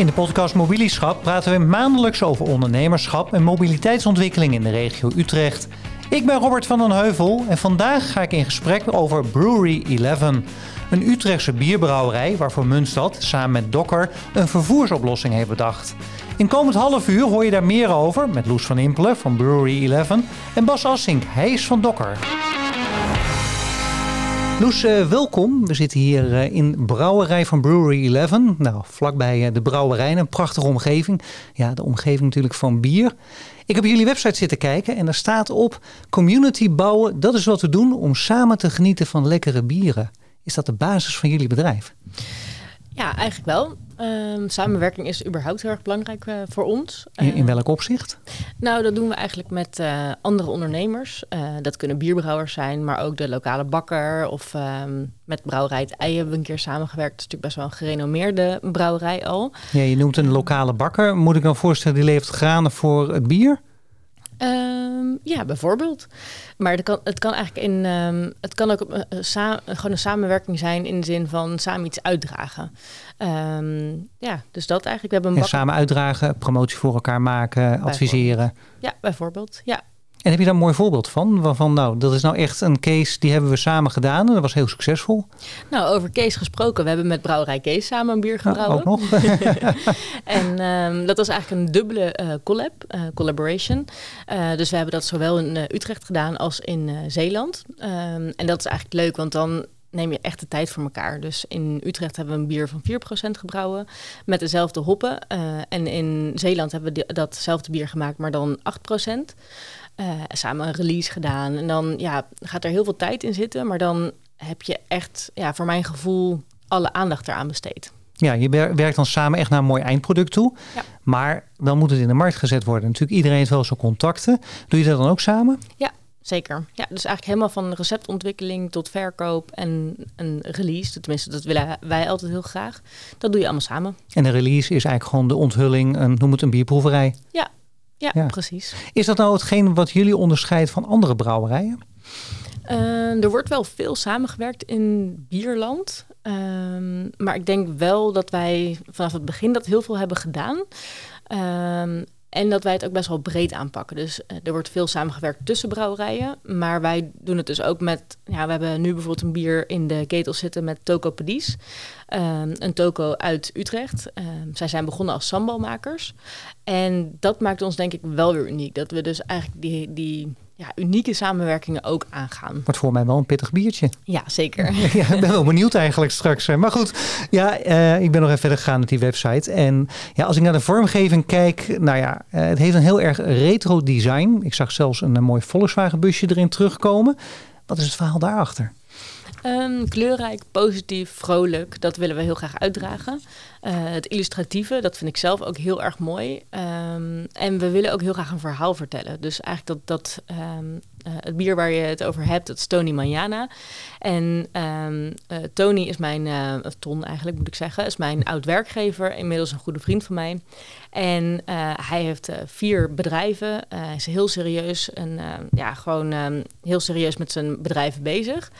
In de podcast Mobilieschap praten we maandelijks over ondernemerschap en mobiliteitsontwikkeling in de regio Utrecht. Ik ben Robert van den Heuvel en vandaag ga ik in gesprek over Brewery 11. Een Utrechtse bierbrouwerij waarvoor Munstad samen met Dokker een vervoersoplossing heeft bedacht. In komend half uur hoor je daar meer over met Loes van Impelen van Brewery 11 en Bas Assink, hij is van Dokker. Loes, uh, welkom. We zitten hier uh, in brouwerij van Brewery 11. Nou, vlakbij uh, de brouwerij, een prachtige omgeving. Ja, de omgeving natuurlijk van bier. Ik heb jullie website zitten kijken en daar staat op... community bouwen, dat is wat we doen om samen te genieten van lekkere bieren. Is dat de basis van jullie bedrijf? Ja, eigenlijk wel. Um, samenwerking is überhaupt heel erg belangrijk uh, voor ons. In, in, welk opzicht? Nou, dat doen we eigenlijk met uh, andere ondernemers. Uh, dat kunnen bierbrouwers zijn, maar ook de lokale bakker. Of um, met brouwerij het Ei hebben we een keer samengewerkt. Dat is natuurlijk best wel een gerenommeerde brouwerij al. Ja, je noemt een lokale bakker. Moet ik dan voorstellen, die levert granen voor het bier? Um, ja, bijvoorbeeld. Maar het kan, het kan eigenlijk in. Um, het kan ook uh, sa gewoon een samenwerking zijn in de zin van samen iets uitdragen. Um, ja, dus dat eigenlijk. We hebben een samen uitdragen, promotie voor elkaar maken, adviseren. Ja, bijvoorbeeld. Ja. En heb je daar een mooi voorbeeld van? Waarvan, nou, dat is nou echt een case die hebben we samen gedaan en dat was heel succesvol. Nou, over Kees gesproken. We hebben met Brouwerij Kees samen een bier gebrouwen. Nou, ook nog. en um, dat was eigenlijk een dubbele uh, collab, uh, collaboration. Uh, dus we hebben dat zowel in Utrecht gedaan als in Zeeland. Um, en dat is eigenlijk leuk, want dan neem je echt de tijd voor elkaar. Dus in Utrecht hebben we een bier van 4% gebrouwen met dezelfde hoppen. en in Zeeland hebben we datzelfde bier gemaakt, maar dan 8%. Uh, samen een release gedaan. En dan ja, gaat er heel veel tijd in zitten. Maar dan heb je echt, ja, voor mijn gevoel, alle aandacht eraan besteed. Ja, je werkt dan samen echt naar een mooi eindproduct toe. Ja. Maar dan moet het in de markt gezet worden. Natuurlijk, iedereen heeft wel zijn contacten. Doe je dat dan ook samen? Ja, zeker. Ja, dus eigenlijk helemaal van receptontwikkeling tot verkoop en een release. Tenminste, dat willen wij altijd heel graag. Dat doe je allemaal samen. En de release is eigenlijk gewoon de onthulling, een, noem het een bierproeverij. Ja, ja, ja, precies. Is dat nou hetgeen wat jullie onderscheidt van andere brouwerijen? Uh, er wordt wel veel samengewerkt in bierland. Uh, maar ik denk wel dat wij vanaf het begin dat heel veel hebben gedaan. Uh, en dat wij het ook best wel breed aanpakken. Dus uh, er wordt veel samengewerkt tussen brouwerijen. Maar wij doen het dus ook met... Ja, we hebben nu bijvoorbeeld een bier in de ketel zitten met Toko Padies. Um, een toko uit Utrecht. Um, zij zijn begonnen als sambalmakers. En dat maakt ons denk ik wel weer uniek. Dat we dus eigenlijk die... die ja, unieke samenwerkingen ook aangaan. Wordt voor mij wel een pittig biertje. Ja, zeker. Ja, ik ben wel benieuwd eigenlijk straks. Maar goed, ja, uh, ik ben nog even verder gegaan met die website. En ja, als ik naar de vormgeving kijk, nou ja, uh, het heeft een heel erg retro design. Ik zag zelfs een, een mooi Volkswagen busje erin terugkomen. Wat is het verhaal daarachter? Um, kleurrijk, positief, vrolijk, dat willen we heel graag uitdragen. Uh, het illustratieve, dat vind ik zelf ook heel erg mooi. Um, en we willen ook heel graag een verhaal vertellen. Dus eigenlijk dat, dat um, uh, het bier waar je het over hebt, dat is Tony Manjana. En uh, Tony is mijn, of Ton eigenlijk moet ik zeggen, is mijn oud werkgever, inmiddels een goede vriend van mij. En hij heeft vier bedrijven. hij is heel serieus en ja, gewoon heel serieus met zijn bedrijven bezig.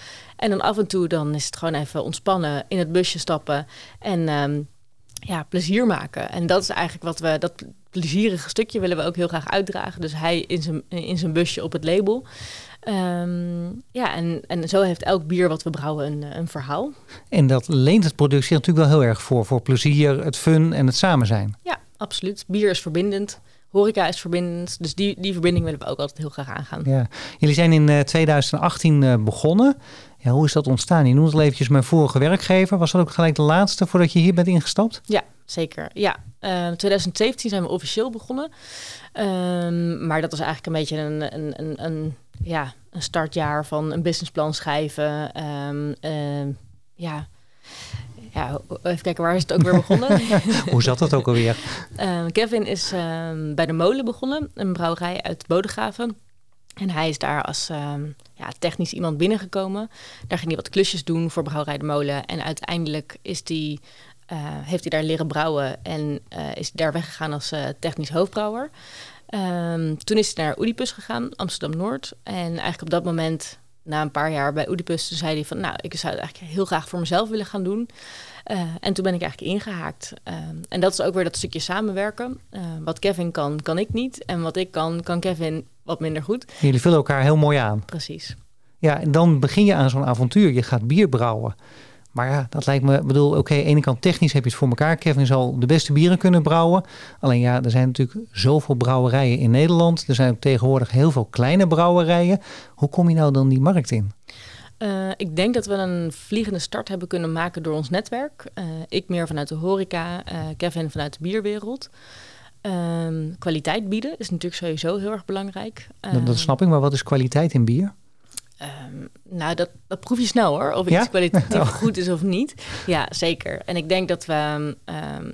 En dan af en toe dan is het gewoon even ontspannen, in het busje stappen en um, ja, plezier maken. En dat is eigenlijk wat we, dat plezierige stukje willen we ook heel graag uitdragen. Dus hij in zijn, in zijn busje op het label. Um, ja, en, en zo heeft elk bier wat we brouwen een, een verhaal. En dat leent het product zich natuurlijk wel heel erg voor. Voor plezier, het fun en het samen zijn. Ja, absoluut. Bier is verbindend. Horeca is verbindend. Dus die, die verbinding willen we ook altijd heel graag aangaan. Ja. Jullie zijn in uh, 2018 uh, begonnen. Ja, hoe is dat ontstaan? Je noemt al eventjes mijn vorige werkgever. Was dat ook gelijk de laatste voordat je hier bent ingestapt? Ja, zeker. Ja, uh, 2017 zijn we officieel begonnen. Um, maar dat was eigenlijk een beetje een, een, een, een, ja, een startjaar van een businessplan schrijven. Um, uh, ja, ja, even kijken, waar is het ook weer begonnen? Hoe zat dat ook alweer? Uh, Kevin is uh, bij de Molen begonnen, een brouwerij uit Bodegraven. En hij is daar als um, ja, technisch iemand binnengekomen. Daar ging hij wat klusjes doen voor Brouwerij de Molen. En uiteindelijk is die, uh, heeft hij daar leren brouwen en uh, is daar weggegaan als uh, technisch hoofdbrouwer. Um, toen is hij naar Oedipus gegaan, Amsterdam-Noord. En eigenlijk op dat moment, na een paar jaar bij Oedipus, zei hij van... nou, ik zou het eigenlijk heel graag voor mezelf willen gaan doen. en toen ben ik eigenlijk ingehaakt. en dat is ook weer dat stukje samenwerken. wat Kevin kan, kan ik niet. En wat ik kan, kan Kevin wat minder goed. Jullie vullen elkaar heel mooi aan. Precies. Ja, en dan begin je aan zo'n avontuur. Je gaat bier brouwen. Maar ja, dat lijkt me, bedoel, oké, okay, ene kant technisch heb je het voor elkaar. Kevin zal de beste bieren kunnen brouwen. Alleen ja, er zijn natuurlijk zoveel brouwerijen in Nederland. Er zijn ook tegenwoordig heel veel kleine brouwerijen. Hoe kom je nou dan die markt in? Uh, ik denk dat we een vliegende start hebben kunnen maken door ons netwerk. Uh, ik meer vanuit de horeca, uh, Kevin vanuit de bierwereld. Ehm, kwaliteit bieden is natuurlijk sowieso heel erg belangrijk. Dat, dat snap ik, maar wat is kwaliteit in bier? Um, nou, dat, dat proef je snel hoor, of iets kwalitatief oh. goed is of niet. Ja, zeker. En ik denk dat we,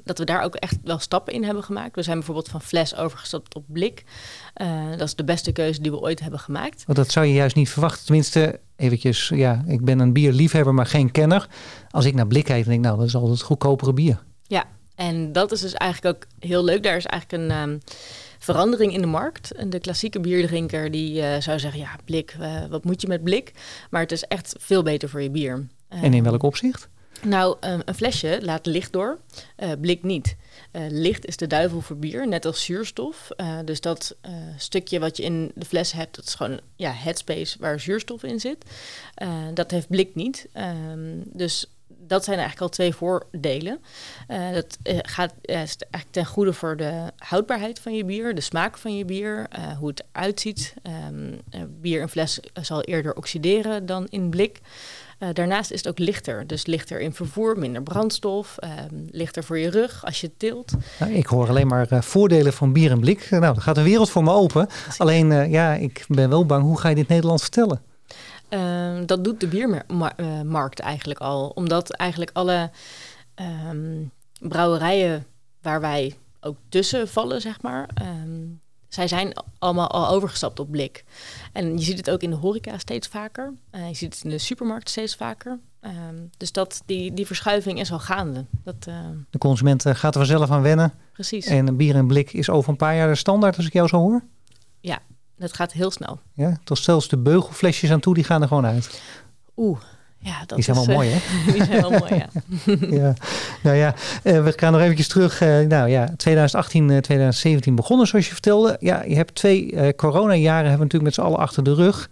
dat we daar ook echt wel stappen in hebben gemaakt. We zijn bijvoorbeeld van fles overgestapt op blik. Uh, dat is de beste keuze die we ooit hebben gemaakt. Want dat zou je juist niet verwachten. Tenminste, eventjes, ja, ik ben een bierliefhebber, maar geen kenner. Als ik naar blik kijk, denk ik, nou, dat is altijd goedkopere bier. Ja, en dat is dus eigenlijk ook heel leuk. Daar is eigenlijk een... Um, verandering in de markt. De klassieke bierdrinker die uh, zou zeggen, ja, blik, uh, wat moet je met blik? Maar het is echt veel beter voor je bier. en in welk opzicht? Nou, een flesje laat licht door, uh, blik niet. licht is de duivel voor bier, net als zuurstof. dus dat stukje wat je in de fles hebt, dat is gewoon ja, het space waar zuurstof in zit. dat heeft blik niet. Um, dus dat zijn eigenlijk al twee voordelen. Uh, dat uh, gaat uh, is eigenlijk ten goede voor de houdbaarheid van je bier, de smaak van je bier, hoe het uitziet. Um, bier in fles zal eerder oxideren dan in blik. daarnaast is het ook lichter. Dus lichter in vervoer, minder brandstof, ehm, lichter voor je rug als je tilt. Nou, ik hoor alleen maar voordelen van bier en blik. nou, er gaat een wereld voor me open. Alleen, ja, ik ben wel bang. Hoe ga je dit Nederlands vertellen? Ehm, dat doet de biermarkt eigenlijk al. Omdat eigenlijk alle ehm, brouwerijen waar wij ook tussen vallen, zeg maar, ehm, zij zijn allemaal al overgestapt op blik. En je ziet het ook in de horeca steeds vaker. Uh, je ziet het in de supermarkt steeds vaker. dus dat, die, die verschuiving is al gaande. Dat, uh... De consument gaat er vanzelf aan wennen. Precies. En bier en blik is over een paar jaar de standaard, als ik jou zo hoor. Ja, dat gaat heel snel. Ja, tot zelfs de beugelflesjes aan toe, die gaan er gewoon uit. Oeh, ja, dat die zijn is, wel mooi, hè? die zijn wel mooi, ja. ja. Nou ja, uh, we gaan nog eventjes terug. Uh, nou ja, 2018, uh, 2017 begonnen, zoals je vertelde. Ja, je hebt twee uh, coronajaren, hebben we natuurlijk met z'n allen achter de rug.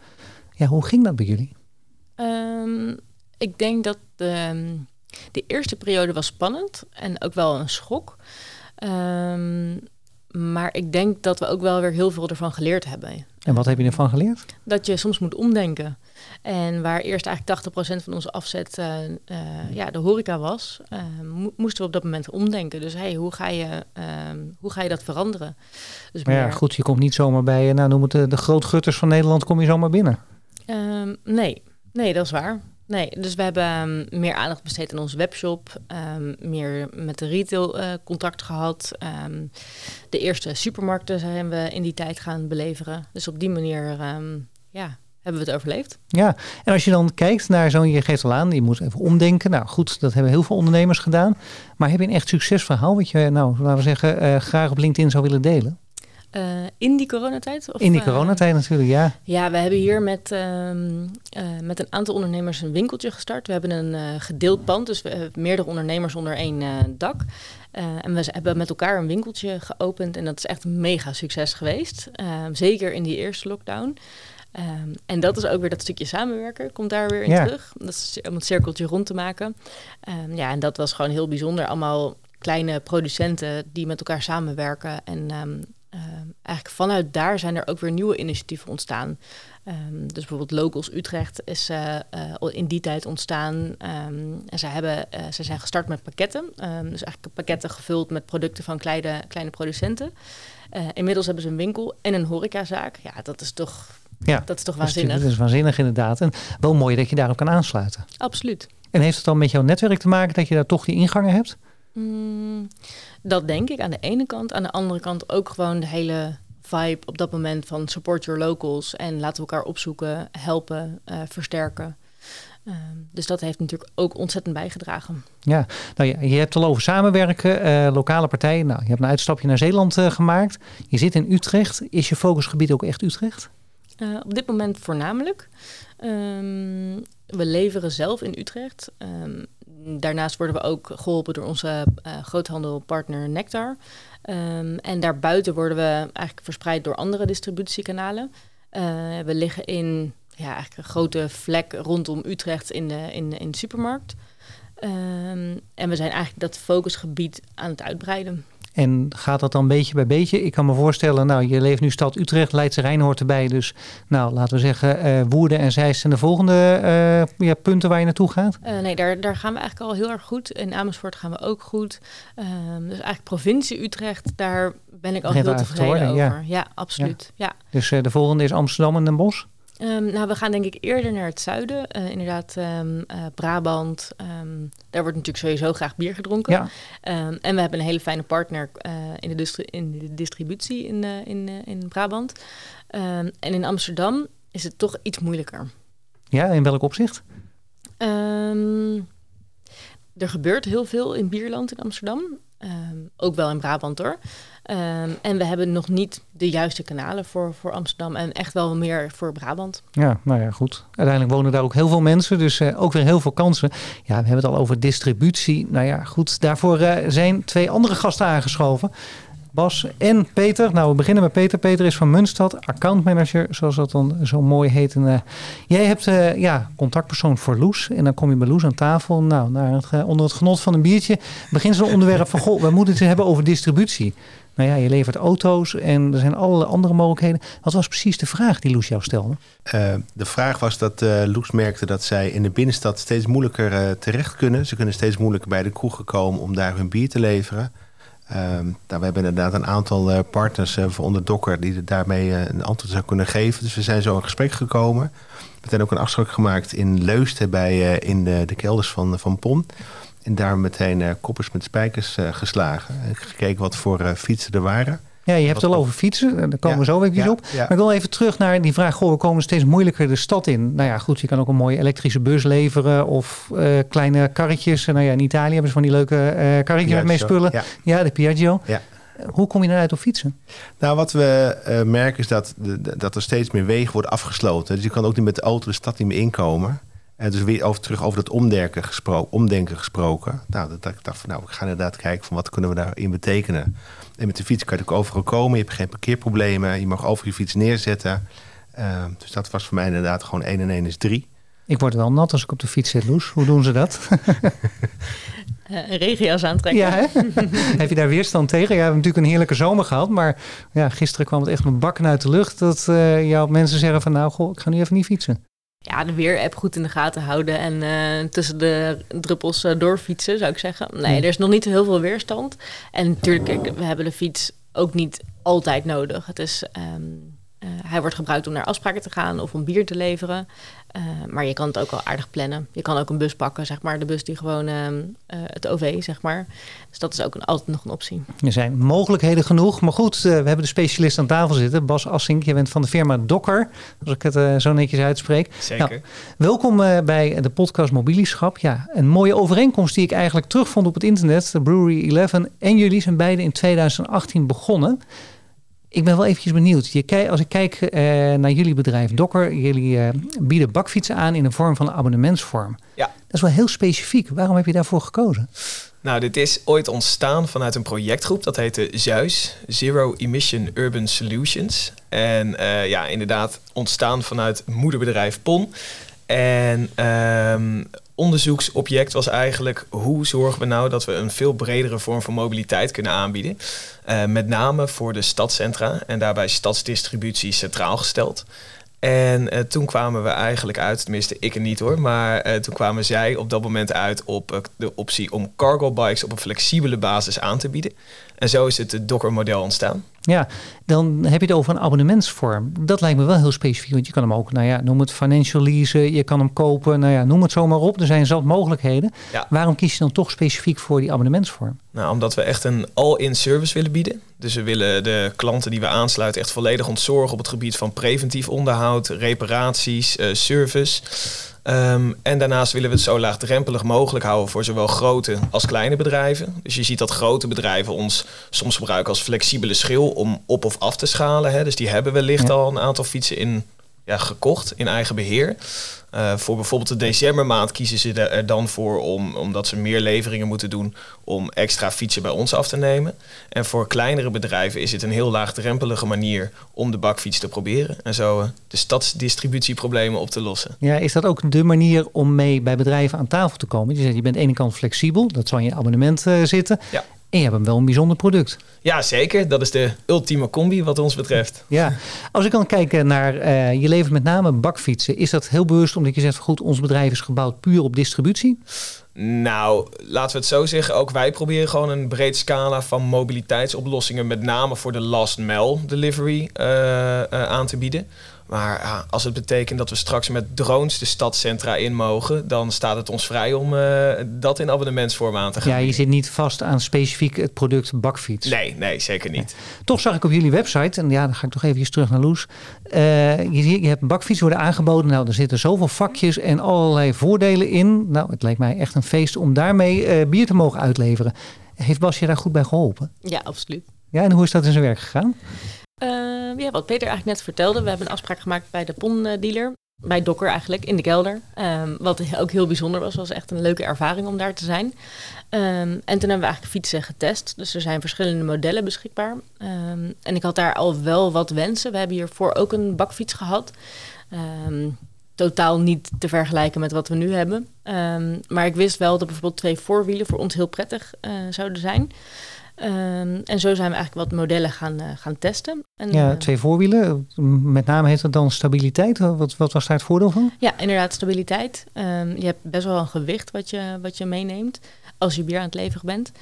Ja, hoe ging dat bij jullie? Um, ik denk dat de, de, eerste periode was spannend en ook wel een schok. Um, maar ik denk dat we ook wel weer heel veel ervan geleerd hebben. En wat heb je ervan geleerd? Dat je soms moet omdenken. En waar eerst eigenlijk 80% van onze afzet uh, uh, ja, de horeca was, uh, moesten we op dat moment omdenken. Dus hey, hoe, ga je, ehm, hoe ga je dat veranderen? Dus maar ja, goed, je komt niet zomaar bij, nou noem het de, de grootgutters van Nederland, kom je zomaar binnen. Um, nee, nee, dat is waar. Nee, dus we hebben um, meer aandacht besteed aan onze webshop, um, meer met de retail uh, contact gehad. Um, de eerste supermarkten zijn we in die tijd gaan beleveren. Dus op die manier ja, hebben we het overleefd. Ja, en als je dan kijkt naar zo'n, je geeft al aan, je moet even omdenken. Nou goed, dat hebben heel veel ondernemers gedaan. Maar heb je een echt succesverhaal wat je, nou, laten we zeggen, uh, graag op LinkedIn zou willen delen? Uh, in die coronatijd? Of, in die coronatijd natuurlijk, ja. Ja, we hebben hier met, um, uh, met een aantal ondernemers een winkeltje gestart. We hebben een gedeeld pand, dus we hebben meerdere ondernemers onder één dak. en we hebben met elkaar een winkeltje geopend en dat is echt een mega succes geweest. Ehm, zeker in die eerste lockdown. Um, en dat is ook weer dat stukje samenwerken, komt daar weer in ja. terug. Dat is om het cirkeltje rond te maken. ja, en dat was gewoon heel bijzonder. Allemaal kleine producenten die met elkaar samenwerken en Uh, eigenlijk vanuit daar zijn er ook weer nieuwe initiatieven ontstaan. Um, dus bijvoorbeeld Locals Utrecht is uh, uh, in die tijd ontstaan. Um, en zij, hebben, uh, zij zijn gestart met pakketten. Dus eigenlijk pakketten gevuld met producten van kleine, kleine producenten. inmiddels hebben ze een winkel en een horecazaak. Ja, dat is toch, ja, dat is toch waanzinnig. Dat is waanzinnig inderdaad. En wel mooi dat je daarop kan aansluiten. Absoluut. En heeft het dan met jouw netwerk te maken dat je daar toch die ingangen hebt? Mm, dat denk ik aan de ene kant. Aan de andere kant ook gewoon de hele vibe op dat moment van support your locals en laten we elkaar opzoeken, helpen, uh, versterken. Uh, dus dat heeft natuurlijk ook ontzettend bijgedragen. Ja, nou ja, je hebt al over samenwerken, uh, lokale partijen. Nou, je hebt een uitstapje naar Zeeland uh, gemaakt. Je zit in Utrecht. Is je focusgebied ook echt Utrecht? op dit moment voornamelijk. Um, we leveren zelf in Utrecht. Um, Daarnaast worden we ook geholpen door onze uh, groothandelpartner Nectar. Um, en daarbuiten worden we eigenlijk verspreid door andere distributiekanalen. Uh, we liggen in ja, eigenlijk een grote vlek rondom Utrecht in de, in, in de supermarkt. Um, en we zijn eigenlijk dat focusgebied aan het uitbreiden. En gaat dat dan beetje bij beetje? Ik kan me voorstellen, nou, je leeft nu stad Utrecht, Leidse Rijn hoort erbij. Dus nou, laten we zeggen, uh, Woerden en Zeist zijn de volgende uh, ja, punten waar je naartoe gaat? Uh, nee, daar, daar gaan we eigenlijk al heel erg goed. In Amersfoort gaan we ook goed. Um, dus eigenlijk provincie Utrecht, daar ben ik al heel tevreden worden, over. Ja, ja absoluut. Ja. ja. Dus de volgende is Amsterdam en Den Bosch? Um, nou, we gaan denk ik eerder naar het zuiden. Uh, inderdaad, um, uh, Brabant. Um, daar wordt natuurlijk sowieso graag bier gedronken. Ja. en we hebben een hele fijne partner uh, in, de in, de distributie in, in, in Brabant. en in Amsterdam is het toch iets moeilijker. Ja, in welk opzicht? er gebeurt heel veel in bierland in Amsterdam. Ook wel in Brabant hoor. Um, en we hebben nog niet de juiste kanalen voor, voor Amsterdam en echt wel meer voor Brabant. Ja, nou ja, goed. Uiteindelijk wonen daar ook heel veel mensen, dus uh, ook weer heel veel kansen. Ja, we hebben het al over distributie. Nou ja, goed. Daarvoor uh, zijn twee andere gasten aangeschoven. Bas en Peter. Nou, we beginnen met Peter. Peter is van Munstad, accountmanager, zoals dat dan zo mooi heet. En, uh, jij hebt uh, ja, contactpersoon voor Loes. En dan kom je bij Loes aan tafel. Nou, uh, onder het genot van een biertje begint zo'n onderwerp van... Goh, we moeten het hebben over distributie. Nou ja, je levert auto's en er zijn allerlei andere mogelijkheden. Wat was precies de vraag die Loes jou stelde? De vraag was dat uh, Loes merkte dat zij in de binnenstad steeds moeilijker terecht kunnen. Ze kunnen steeds moeilijker bij de kroegen komen om daar hun bier te leveren. Ehm, nou, we hebben inderdaad een aantal partners voor onder Dokker die daarmee een antwoord zou kunnen geven. Dus we zijn zo in gesprek gekomen. We hebben ook een afspraak gemaakt in Leusden bij, in de, de kelders van, van PON. En daar meteen uh, koppers met spijkers uh, geslagen. En gekeken wat voor uh, fietsen er waren. Ja, je hebt het al over fietsen. Daar komen we zo even op. Maar ik wil even terug naar die vraag. Goh, we komen steeds moeilijker de stad in. Nou ja, goed, je kan ook een mooie elektrische bus leveren. Of kleine karretjes. Nou ja, in Italië hebben ze van die leuke karretjes met mee spullen. Ja. de Piaggio. Ja. Hoe kom je dan uit op fietsen? Nou, wat we merken is dat, dat er steeds meer wegen worden afgesloten. Dus je kan ook niet met de auto de stad niet meer inkomen. En dus weer over, terug over dat omdenken, gespro omdenken gesproken. Nou, dat, ik dacht van, nou, we gaan inderdaad kijken van wat kunnen we daarin betekenen. En met de fiets kan je ook overal komen. Je hebt geen parkeerproblemen. Je mag over je fiets neerzetten. Uh, dus dat was voor mij inderdaad gewoon 1 en 1 is 3. Ik word wel nat als ik op de fiets zit, Loes. Hoe doen ze dat? Uh, een regenjas aantrekken. Ja, heb je daar weerstand tegen? Ja, we hebben natuurlijk een heerlijke zomer gehad. Maar ja, gisteren kwam het echt met bakken uit de lucht. Dat uh, jouw mensen zeggen van nou, goh, ik ga nu even niet fietsen ja, de weer-app goed in de gaten houden en uh, tussen de druppels uh, doorfietsen, zou ik zeggen. Nee, er is nog niet heel veel weerstand. En natuurlijk, we hebben de fiets ook niet altijd nodig. Het is, um, uh, hij wordt gebruikt om naar afspraken te gaan of om bier te leveren. Uh, maar je kan het ook wel aardig plannen. Je kan ook een bus pakken, zeg maar. De bus die gewoon uh, uh, het OV, zeg maar. Dus dat is ook een, altijd nog een optie. Er zijn mogelijkheden genoeg. Maar goed, we hebben de specialist aan tafel zitten. Bas Assink, je bent van de firma Dokker. Als ik het zo netjes uitspreek. Zeker. Nou, welkom bij de podcast Mobilieschap. Ja, een mooie overeenkomst die ik eigenlijk terugvond op het internet. De Brewery 11 en jullie zijn beide in 2018 begonnen. Ik ben wel eventjes benieuwd. Je, als ik kijk uh, naar jullie bedrijf Dokker, jullie uh, bieden bakfietsen aan in de vorm van een abonnementsvorm. Ja. Dat is wel heel specifiek. Waarom heb je daarvoor gekozen? Nou, dit is ooit ontstaan vanuit een projectgroep. Dat heette ZUIS, Zero Emission Urban Solutions. En uh, ja, inderdaad ontstaan vanuit moederbedrijf PON. En um, onderzoeksobject was eigenlijk hoe zorgen we nou dat we een veel bredere vorm van mobiliteit kunnen aanbieden. Uh, met name voor de stadcentra en daarbij stadsdistributie centraal gesteld. En uh, toen kwamen we eigenlijk uit, tenminste ik er niet hoor, maar uh, toen kwamen zij op dat moment uit op de optie om cargo bikes op een flexibele basis aan te bieden. En zo is het Docker-model ontstaan. Ja, dan heb je het over een abonnementsvorm. Dat lijkt me wel heel specifiek, want je kan hem ook, nou ja, noem het financial leasen, je kan hem kopen, nou ja, noem het zomaar op. Er zijn zat mogelijkheden. Ja. Waarom kies je dan toch specifiek voor die abonnementsvorm? Nou, omdat we echt een all-in service willen bieden. Dus we willen de klanten die we aansluiten echt volledig ontzorgen op het gebied van preventief onderhoud, reparaties, uh, service. Um, en daarnaast willen we het zo laagdrempelig mogelijk houden voor zowel grote als kleine bedrijven. Dus je ziet dat grote bedrijven ons soms gebruiken als flexibele schil om op of af te schalen. Hè. Dus die hebben wellicht ja. al een aantal fietsen in ja, gekocht in eigen beheer. Uh, voor bijvoorbeeld de decembermaand kiezen ze er dan voor om, omdat ze meer leveringen moeten doen, om extra fietsen bij ons af te nemen. En voor kleinere bedrijven is het een heel laagdrempelige manier om de bakfiets te proberen en zo uh, de stadsdistributieproblemen op te lossen. Ja, is dat ook de manier om mee bij bedrijven aan tafel te komen? Je zegt, je bent aan de ene kant flexibel, dat zal in je abonnement uh, zitten. Ja. En je hebt wel een bijzonder product. Ja, zeker. Dat is de ultieme combi wat ons betreft. Ja, als ik dan kijk naar uh, je levert met name bakfietsen. Is dat heel bewust omdat je zegt, goed, ons bedrijf is gebouwd puur op distributie? Nou, laten we het zo zeggen. Ook wij proberen gewoon een breed scala van mobiliteitsoplossingen, met name voor de last mile delivery, uh, uh, aan te bieden. Maar ja, als het betekent dat we straks met drones de stadcentra in mogen, dan staat het ons vrij om uh, dat in abonnementsvorm aan te gaan. Ja, je zit niet vast aan specifiek het product bakfiets. Nee, nee, zeker niet. Toch zag ik op jullie website, en ja, dan ga ik toch even terug naar Loes. Uh, je, je hebt een bakfiets worden aangeboden. Nou, er zitten zoveel vakjes en allerlei voordelen in. Nou, het lijkt mij echt een feest om daarmee uh, bier te mogen uitleveren. Heeft Bas je daar goed bij geholpen? Ja, absoluut. Ja, en hoe is dat in zijn werk gegaan? Uh, ja, wat Peter eigenlijk net vertelde. We hebben een afspraak gemaakt bij de PON-dealer. Bij Dokker eigenlijk, in de kelder. Um, wat ook heel bijzonder was. was echt een leuke ervaring om daar te zijn. Um, en toen hebben we eigenlijk fietsen getest. Dus er zijn verschillende modellen beschikbaar. Um, en ik had daar al wel wat wensen. We hebben hiervoor ook een bakfiets gehad. totaal niet te vergelijken met wat we nu hebben. maar ik wist wel dat bijvoorbeeld twee voorwielen voor ons heel prettig uh, zouden zijn. Um, en zo zijn we eigenlijk wat modellen gaan, uh, gaan testen. En, ja, twee voorwielen. Met name heeft het dan stabiliteit. Wat, wat was daar het voordeel van? Ja, inderdaad stabiliteit. Um, je hebt best wel een gewicht wat je, wat je meeneemt als je bier aan het leveren bent.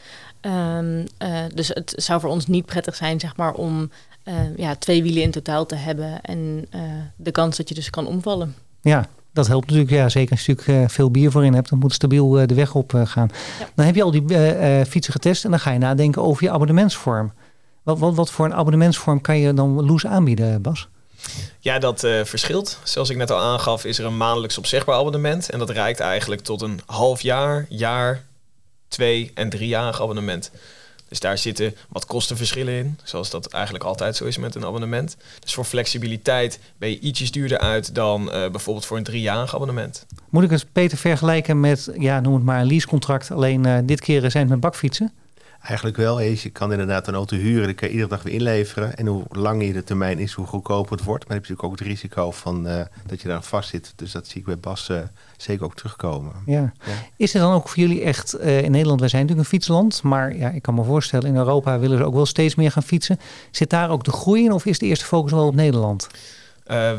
Um, uh, dus het zou voor ons niet prettig zijn zeg maar, om uh, ja, twee wielen in totaal te hebben. En de kans dat je dus kan omvallen. Ja, dat helpt natuurlijk, ja, zeker als je natuurlijk uh, veel bier voor in hebt, dan moet stabiel uh, de weg op uh, gaan. Ja. Dan heb je al die fietsen getest en dan ga je nadenken over je abonnementsvorm. Wat, wat, wat voor een abonnementsvorm kan je dan Loes aanbieden, Bas? Ja, dat verschilt. Zoals ik net al aangaf, is er een maandelijks opzegbaar abonnement. En dat reikt eigenlijk tot een half jaar, jaar, twee en driejarig abonnement. Dus daar zitten wat kostenverschillen in, zoals dat eigenlijk altijd zo is met een abonnement. Dus voor flexibiliteit ben je ietsjes duurder uit dan uh, bijvoorbeeld voor een driejarig abonnement. Moet ik het Peter vergelijken met, ja, noem het maar een leasecontract, alleen uh, dit keer zijn het met bakfietsen? Eigenlijk wel. Je kan inderdaad een auto huren, die kan je iedere dag weer inleveren. En hoe langer de termijn is, hoe goedkoper het wordt. Maar dan heb je natuurlijk ook het risico van uh, dat je daar vast zit. Dus dat zie ik bij Bas uh, zeker ook terugkomen. Ja. ja. Is het dan ook voor jullie echt, uh, in Nederland, wij zijn natuurlijk een fietsland. Maar ja, ik kan me voorstellen, in Europa willen ze ook wel steeds meer gaan fietsen. Zit daar ook de groei in of is de eerste focus wel op Nederland?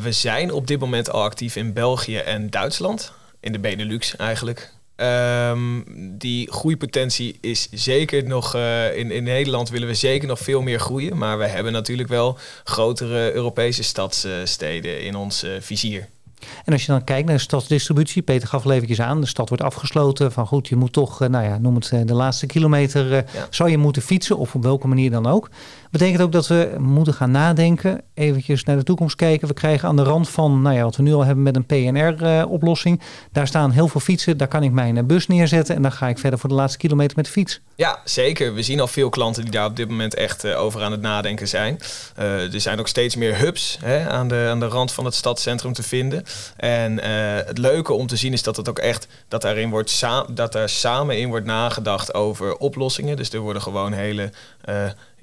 we zijn op dit moment al actief in België en Duitsland. In de Benelux eigenlijk. Um, die groeipotentie is zeker nog uh, in, in Nederland willen we zeker nog veel meer groeien. Maar we hebben natuurlijk wel grotere Europese stadssteden in ons uh, vizier. En als je dan kijkt naar de stadsdistributie, Peter gaf al eventjes aan, de stad wordt afgesloten. Van goed, je moet toch, nou ja, noem het de laatste kilometer, ja. zou je moeten fietsen of op welke manier dan ook. Betekent ook dat we moeten gaan nadenken, eventjes naar de toekomst kijken. We krijgen aan de rand van, nou ja, wat we nu al hebben met een PNR-oplossing. daar staan heel veel fietsen, daar kan ik mijn bus neerzetten en dan ga ik verder voor de laatste kilometer met de fiets. Ja, zeker. We zien al veel klanten die daar op dit moment echt uh, over aan het nadenken zijn. Uh, er zijn ook steeds meer hubs hè, aan, de, aan de rand van het stadscentrum te vinden. En het leuke om te zien is dat het ook echt dat daarin wordt dat daar samen in wordt nagedacht over oplossingen. Dus er worden gewoon hele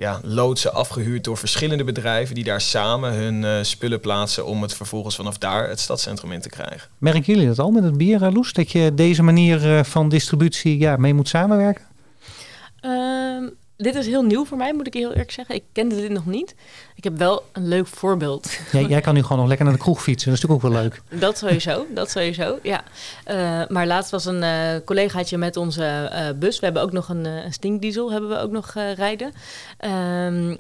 ja, loodsen afgehuurd door verschillende bedrijven die daar samen hun spullen plaatsen om het vervolgens vanaf daar het stadscentrum in te krijgen. Merken jullie dat al met het bier, Loes? Dat je deze manier van distributie ja, mee moet samenwerken? Um, dit is heel nieuw voor mij, moet ik heel eerlijk zeggen. Ik kende dit nog niet. Ik heb wel een leuk voorbeeld. Ja, jij kan nu gewoon nog lekker naar de kroeg fietsen. Dat is natuurlijk ook wel leuk. Dat sowieso, dat sowieso, ja. Uh, maar laatst was een uh, collegaatje met onze uh, bus. We hebben ook nog een, een stinkdiesel, hebben we ook nog rijden. Um,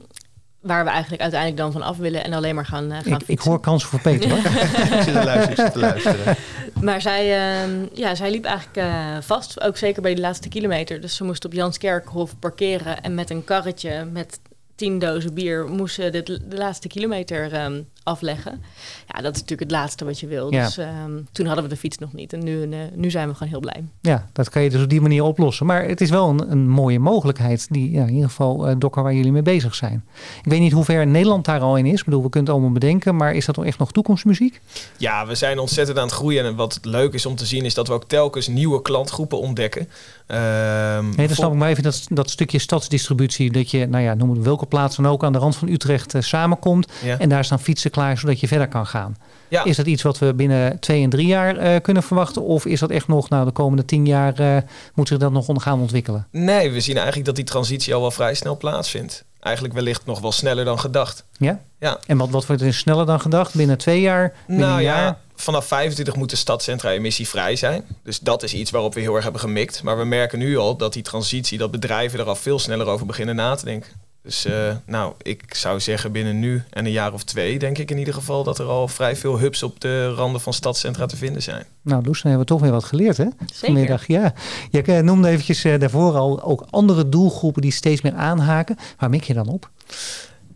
waar we eigenlijk uiteindelijk dan van af willen en alleen maar gaan, uh, gaan ik, fietsen. Ik hoor kansen voor Peter hoor. ik zit te luisteren, ik zit te luisteren. Maar zij, uh, ja, zij liep eigenlijk uh, vast, ook zeker bij de laatste kilometer. Dus ze moest op Janskerkhof parkeren en met een karretje met tien dozen bier moest ze dit, de laatste kilometer um, afleggen. Ja, dat is natuurlijk het laatste wat je wil. Ja. Dus ehm, toen hadden we de fiets nog niet. En nu, eh, nu zijn we gewoon heel blij. Ja, dat kan je dus op die manier oplossen. Maar het is wel een, een mooie mogelijkheid, die ja, in ieder geval eh Dokker waar jullie mee bezig zijn. Ik weet niet hoe ver Nederland daar al in is. Ik bedoel, we kunnen het allemaal bedenken, maar is dat toch echt nog toekomstmuziek? Ja, we zijn ontzettend aan het groeien. En wat leuk is om te zien, is dat we ook telkens nieuwe klantgroepen ontdekken. Ehm, Nee, dan snap ik maar even dat, dat stukje stadsdistributie. Dat je, nou ja, noem het welke plaats dan ook, aan de rand van Utrecht eh, samenkomt. Ja. En daar staan fietsen klaar, zodat je verder kan gaan. Ja. Is dat iets wat we binnen twee en drie jaar eh, kunnen verwachten? Of is dat echt nog, nou, de komende tien jaar eh, moet zich dat nog gaan ontwikkelen? Nee, we zien eigenlijk dat die transitie al wel vrij snel plaatsvindt. Eigenlijk wellicht nog wel sneller dan gedacht. Ja? Ja. En wat, wat wordt er sneller dan gedacht? Binnen twee jaar? Binnen Nou een jaar? ja, vanaf 25 moet de stadcentra emissievrij zijn. Dus dat is iets waarop we heel erg hebben gemikt. Maar we merken nu al dat die transitie, dat bedrijven er al veel sneller over beginnen na te denken. Dus eh, nou, ik zou zeggen binnen nu en een jaar of twee, denk ik in ieder geval, dat er al vrij veel hubs op de randen van stadcentra te vinden zijn. Nou, Loes, dan hebben we toch weer wat geleerd, hè? Zeker. Vanmiddag, ja. Je eh, noemde eventjes eh, daarvoor al ook andere doelgroepen die steeds meer aanhaken. Waar mik je dan op?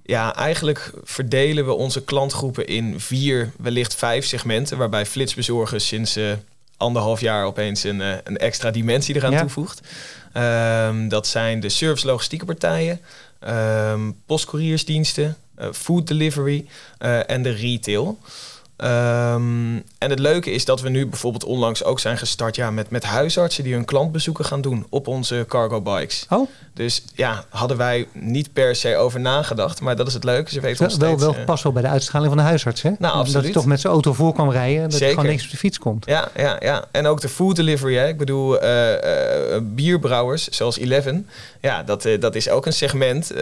Ja, eigenlijk verdelen we onze klantgroepen in vier, wellicht vijf segmenten, waarbij flitsbezorgers sinds eh, anderhalf jaar opeens een, eh, een extra dimensie eraan Ja. toevoegt. Ehm, dat zijn de service logistieke partijen, ehm postcouriersdiensten, eh, food delivery eh, en de retail. Ehm, en het leuke is dat we nu bijvoorbeeld onlangs ook zijn gestart ja, met, met huisartsen die hun klantbezoeken gaan doen op onze cargo bikes. Oh, Dus ja, hadden wij niet per se over nagedacht. Maar dat is het leuke. Ze weten wel, ons wel, steeds... wel eh, past wel bij de uitstraling van de huisarts, hè? Dat absoluut. hij toch met zijn auto voor kwam rijden. Dat hij Zeker. gewoon niks op de fiets komt. ja, ja, ja. En ook de food delivery. Hè. Ik bedoel, eh, eh, bierbrouwers zoals Eleven. Ja, dat, dat is ook een segment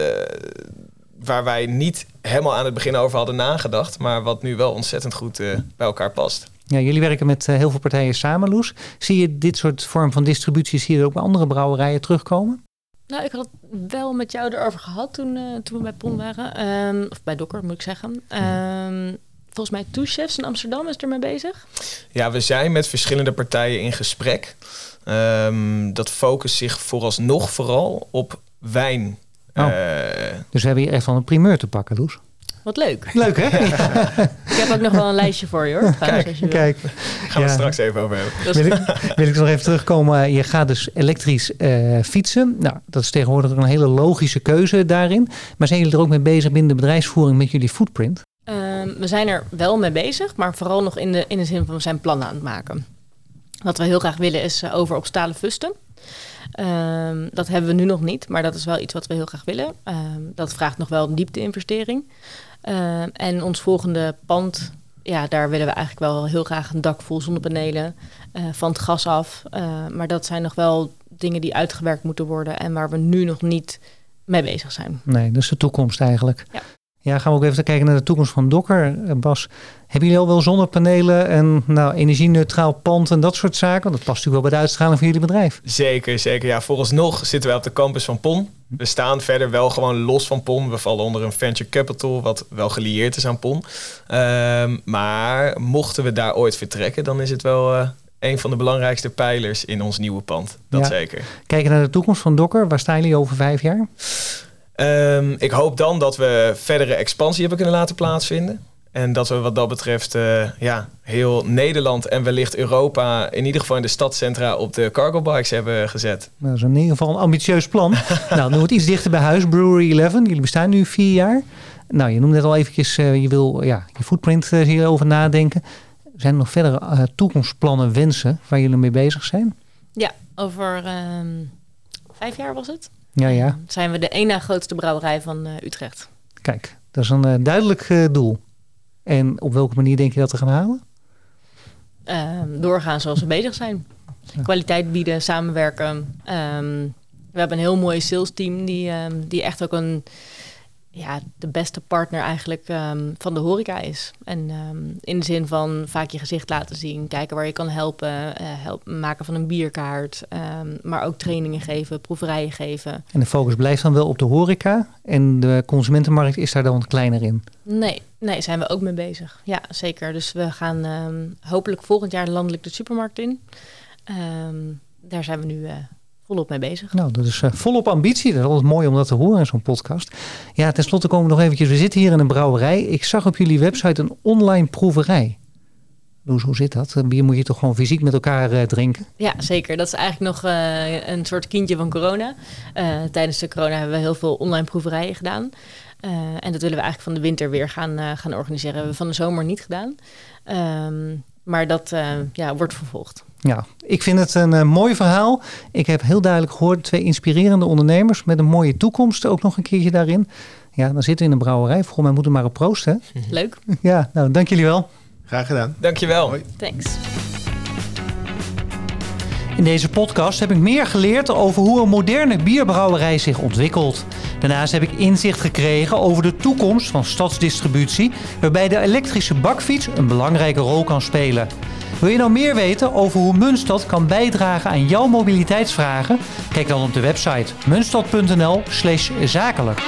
waar wij niet helemaal aan het begin over hadden nagedacht. Maar wat nu wel ontzettend goed eh, bij elkaar past. Ja, jullie werken met eh, heel veel partijen samen, Loes. Zie je dit soort vorm van distributie zie je er ook bij andere brouwerijen terugkomen? Nou, ik had het wel met jou erover gehad toen, eh, toen we bij Pon waren. Ehm, of bij Dokker, moet ik zeggen. Ehm, volgens mij Two Chefs in Amsterdam is ermee bezig. Ja, we zijn met verschillende partijen in gesprek. Ehm, dat focust zich vooralsnog vooral op wijn. Oh. Eh, Dus we hebben hier echt wel een primeur te pakken, Loes. Wat leuk. Leuk, hè? Ik heb ook nog wel een lijstje voor je hoor. trouwens, als je Kijk, wil. kijk. gaan we Ja. straks even over hebben. Wil ik, wil ik nog even terugkomen. Je gaat dus elektrisch eh, fietsen. Nou, dat is tegenwoordig ook een hele logische keuze daarin. Maar zijn jullie er ook mee bezig binnen de bedrijfsvoering met jullie footprint? Ehm, we zijn er wel mee bezig, maar vooral nog in de, in de zin van we zijn plannen aan het maken. Wat we heel graag willen is eh, over op stalen fusten. Ehm, dat hebben we nu nog niet, maar dat is wel iets wat we heel graag willen. Ehm, dat vraagt nog wel een diepte-investering. Ehm, en ons volgende pand, ja, daar willen we eigenlijk wel heel graag een dak vol zonnepanelen eh, van het gas af. Maar dat zijn nog wel dingen die uitgewerkt moeten worden en waar we nu nog niet mee bezig zijn. Nee, dat is de toekomst eigenlijk. Ja. Ja, gaan we ook even kijken naar de toekomst van Dokker. Eh, Bas, hebben jullie al wel zonnepanelen en nou, energie-neutraal pand en dat soort zaken? Want dat past natuurlijk wel bij de uitstraling van jullie bedrijf. Zeker, zeker. Ja, vooralsnog zitten wij op de campus van PON. We staan verder wel gewoon los van PON. We vallen onder een venture capital, wat wel gelieerd is aan PON. Ehm, maar mochten we daar ooit vertrekken, dan is het wel eh, een van de belangrijkste pijlers in ons nieuwe pand. Dat Ja. zeker. Kijken naar de toekomst van Dokker. Waar staan jullie over vijf jaar? Ehm, ik hoop dan dat we verdere expansie hebben kunnen laten plaatsvinden. En dat we wat dat betreft eh, ja, heel Nederland en wellicht Europa, in ieder geval in de stadcentra, op de cargo bikes hebben gezet. Nou, dat is in ieder geval een ambitieus plan. nou, dan wordt iets dichter bij huis. Brewery 11. Jullie bestaan nu vier jaar. Nou, je noemde net al eventjes, eh, je wil ja, je footprint eh, hierover nadenken. Zijn er nog verdere toekomstplannen, wensen waar jullie mee bezig zijn? Ja, over ehm, vijf jaar was het. Ja, ja. Zijn we de één na grootste brouwerij van eh, Utrecht. Kijk, dat is een eh, duidelijk eh, doel. En op welke manier denk je dat te gaan halen? Ehm, doorgaan zoals we bezig zijn. Kwaliteit bieden, samenwerken. Ehm, we hebben een heel mooi sales team die, ehm, die echt ook een, ja, de beste partner eigenlijk ehm, van de horeca is. En ehm, in de zin van vaak je gezicht laten zien, kijken waar je kan helpen, eh, helpen maken van een bierkaart, ehm, maar ook trainingen geven, proeverijen geven. En de focus blijft dan wel op de horeca. En de consumentenmarkt is daar dan kleiner in. Nee, nee, zijn we ook mee bezig. Ja, zeker. Dus we gaan hopelijk volgend jaar landelijk de supermarkt in. Daar zijn we nu eh, volop mee bezig. Nou, dat is uh, volop ambitie. Dat is altijd mooi om dat te horen in zo'n podcast. Ja, tenslotte komen we nog eventjes. We zitten hier in een brouwerij. Ik zag op jullie website een online proeverij. Hoe, hoe zit dat? Bier moet je toch gewoon fysiek met elkaar uh, drinken? Ja, zeker. Dat is eigenlijk nog uh, een soort kindje van corona. tijdens de corona hebben we heel veel online proeverijen gedaan. en dat willen we eigenlijk van de winter weer gaan, gaan organiseren. hebben we van de zomer niet gedaan. Um, maar dat ja, wordt vervolgd. Ja, ik vind het een uh, mooi verhaal. Ik heb heel duidelijk gehoord twee inspirerende ondernemers met een mooie toekomst ook nog een keertje daarin. Ja, dan zitten we in een brouwerij. Volgens mij moeten we maar op proosten. Leuk. Ja, nou, dank jullie wel. Graag gedaan. Dankjewel. Hoi. Thanks. In deze podcast heb ik meer geleerd over hoe een moderne bierbrouwerij zich ontwikkelt. Daarnaast heb ik inzicht gekregen over de toekomst van stadsdistributie, waarbij de elektrische bakfiets een belangrijke rol kan spelen. Wil je nou meer weten over hoe Munstad kan bijdragen aan jouw mobiliteitsvragen? Kijk dan op de website munstad.nl/zakelijk.